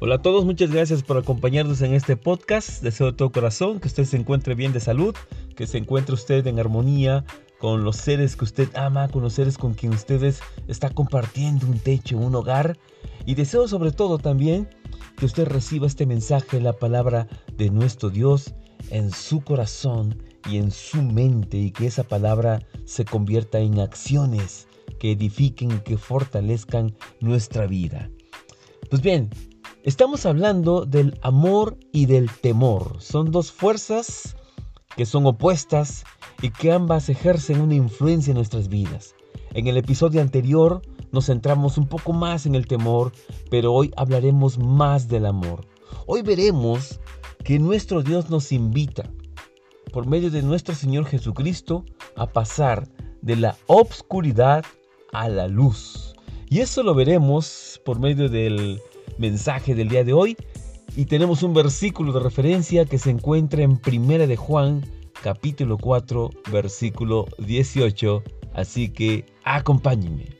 Hola a todos, muchas gracias por acompañarnos en este podcast. Deseo de todo corazón que usted se encuentre bien de salud, que se encuentre usted en armonía con los seres que usted ama, con los seres con quien usted está compartiendo un techo, un hogar. Y deseo sobre todo también que usted reciba este mensaje, la palabra de nuestro Dios en su corazón y en su mente y que esa palabra se convierta en acciones que edifiquen y que fortalezcan nuestra vida. Pues bien, estamos hablando del amor y del temor. Son dos fuerzas que son opuestas y que ambas ejercen una influencia en nuestras vidas. En el episodio anterior nos centramos un poco más en el temor, pero hoy hablaremos más del amor. Hoy veremos que nuestro Dios nos invita, por medio de nuestro Señor Jesucristo, a pasar de la obscuridad a la luz. Y eso lo veremos por medio del mensaje del día de hoy. Y tenemos un versículo de referencia que se encuentra en Primera de Juan, capítulo 4, versículo 18. Así que acompáñenme.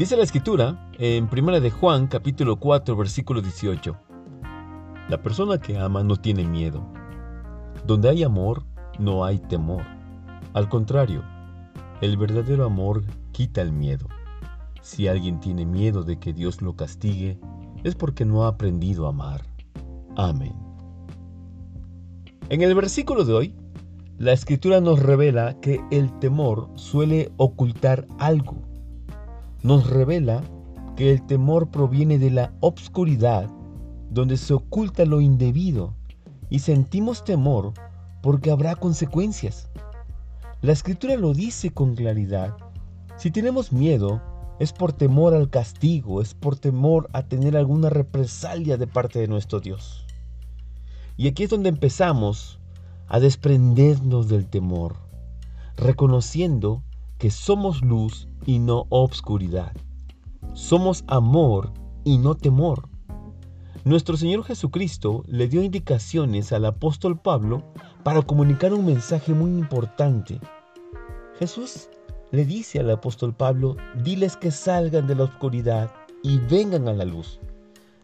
Dice la escritura en 1 de Juan capítulo 4 versículo 18. La persona que ama no tiene miedo. Donde hay amor, no hay temor. Al contrario, el verdadero amor quita el miedo. Si alguien tiene miedo de que Dios lo castigue, es porque no ha aprendido a amar. Amén. En el versículo de hoy, la escritura nos revela que el temor suele ocultar algo nos revela que el temor proviene de la obscuridad, donde se oculta lo indebido, y sentimos temor porque habrá consecuencias. La escritura lo dice con claridad. Si tenemos miedo, es por temor al castigo, es por temor a tener alguna represalia de parte de nuestro Dios. Y aquí es donde empezamos a desprendernos del temor, reconociendo que somos luz y no obscuridad. Somos amor y no temor. Nuestro Señor Jesucristo le dio indicaciones al apóstol Pablo para comunicar un mensaje muy importante. Jesús le dice al apóstol Pablo, diles que salgan de la oscuridad y vengan a la luz.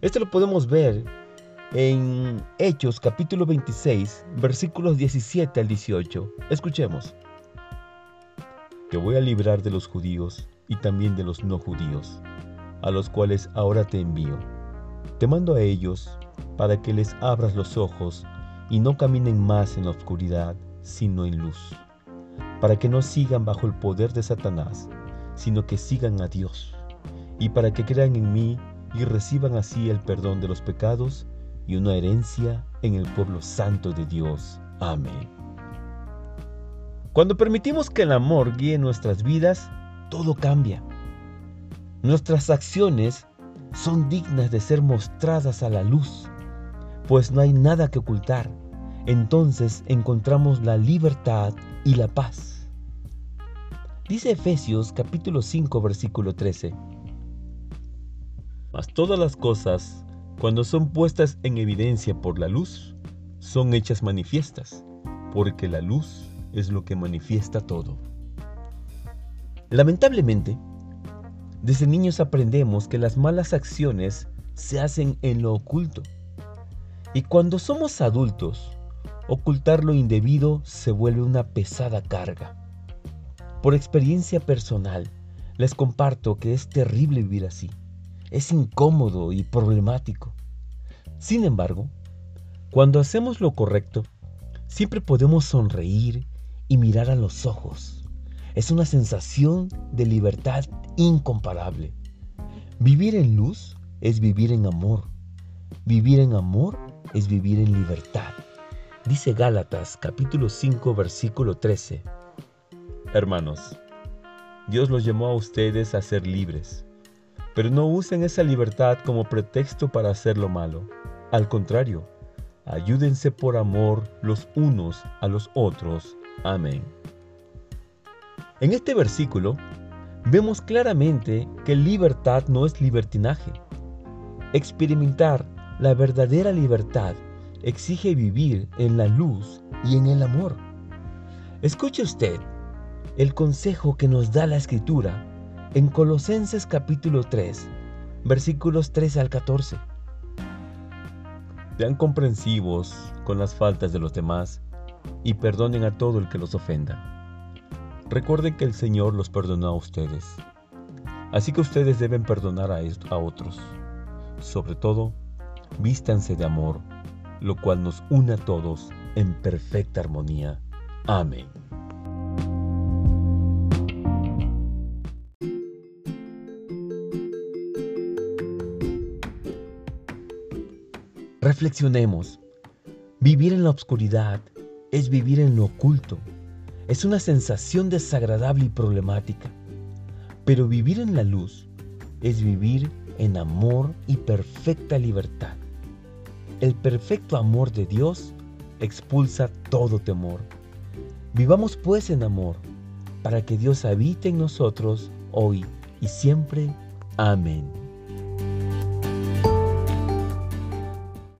Esto lo podemos ver en Hechos capítulo 26, versículos 17 al 18. Escuchemos. Te voy a librar de los judíos y también de los no judíos, a los cuales ahora te envío. Te mando a ellos para que les abras los ojos y no caminen más en la oscuridad, sino en luz, para que no sigan bajo el poder de Satanás, sino que sigan a Dios, y para que crean en mí y reciban así el perdón de los pecados y una herencia en el pueblo santo de Dios. Amén. Cuando permitimos que el amor guíe nuestras vidas, todo cambia. Nuestras acciones son dignas de ser mostradas a la luz, pues no hay nada que ocultar. Entonces encontramos la libertad y la paz. Dice Efesios capítulo 5 versículo 13. Mas todas las cosas, cuando son puestas en evidencia por la luz, son hechas manifiestas, porque la luz es lo que manifiesta todo. Lamentablemente, desde niños aprendemos que las malas acciones se hacen en lo oculto. Y cuando somos adultos, ocultar lo indebido se vuelve una pesada carga. Por experiencia personal, les comparto que es terrible vivir así. Es incómodo y problemático. Sin embargo, cuando hacemos lo correcto, siempre podemos sonreír y mirar a los ojos. Es una sensación de libertad incomparable. Vivir en luz es vivir en amor. Vivir en amor es vivir en libertad. Dice Gálatas capítulo 5 versículo 13. Hermanos, Dios los llamó a ustedes a ser libres, pero no usen esa libertad como pretexto para hacer lo malo. Al contrario, ayúdense por amor los unos a los otros Amén. En este versículo vemos claramente que libertad no es libertinaje. Experimentar la verdadera libertad exige vivir en la luz y en el amor. Escuche usted el consejo que nos da la Escritura en Colosenses capítulo 3, versículos 3 al 14. Sean comprensivos con las faltas de los demás y perdonen a todo el que los ofenda. Recuerden que el Señor los perdonó a ustedes. Así que ustedes deben perdonar a, a otros. Sobre todo, vístanse de amor, lo cual nos une a todos en perfecta armonía. Amén. Reflexionemos. Vivir en la oscuridad es vivir en lo oculto. Es una sensación desagradable y problemática. Pero vivir en la luz es vivir en amor y perfecta libertad. El perfecto amor de Dios expulsa todo temor. Vivamos pues en amor, para que Dios habite en nosotros hoy y siempre. Amén.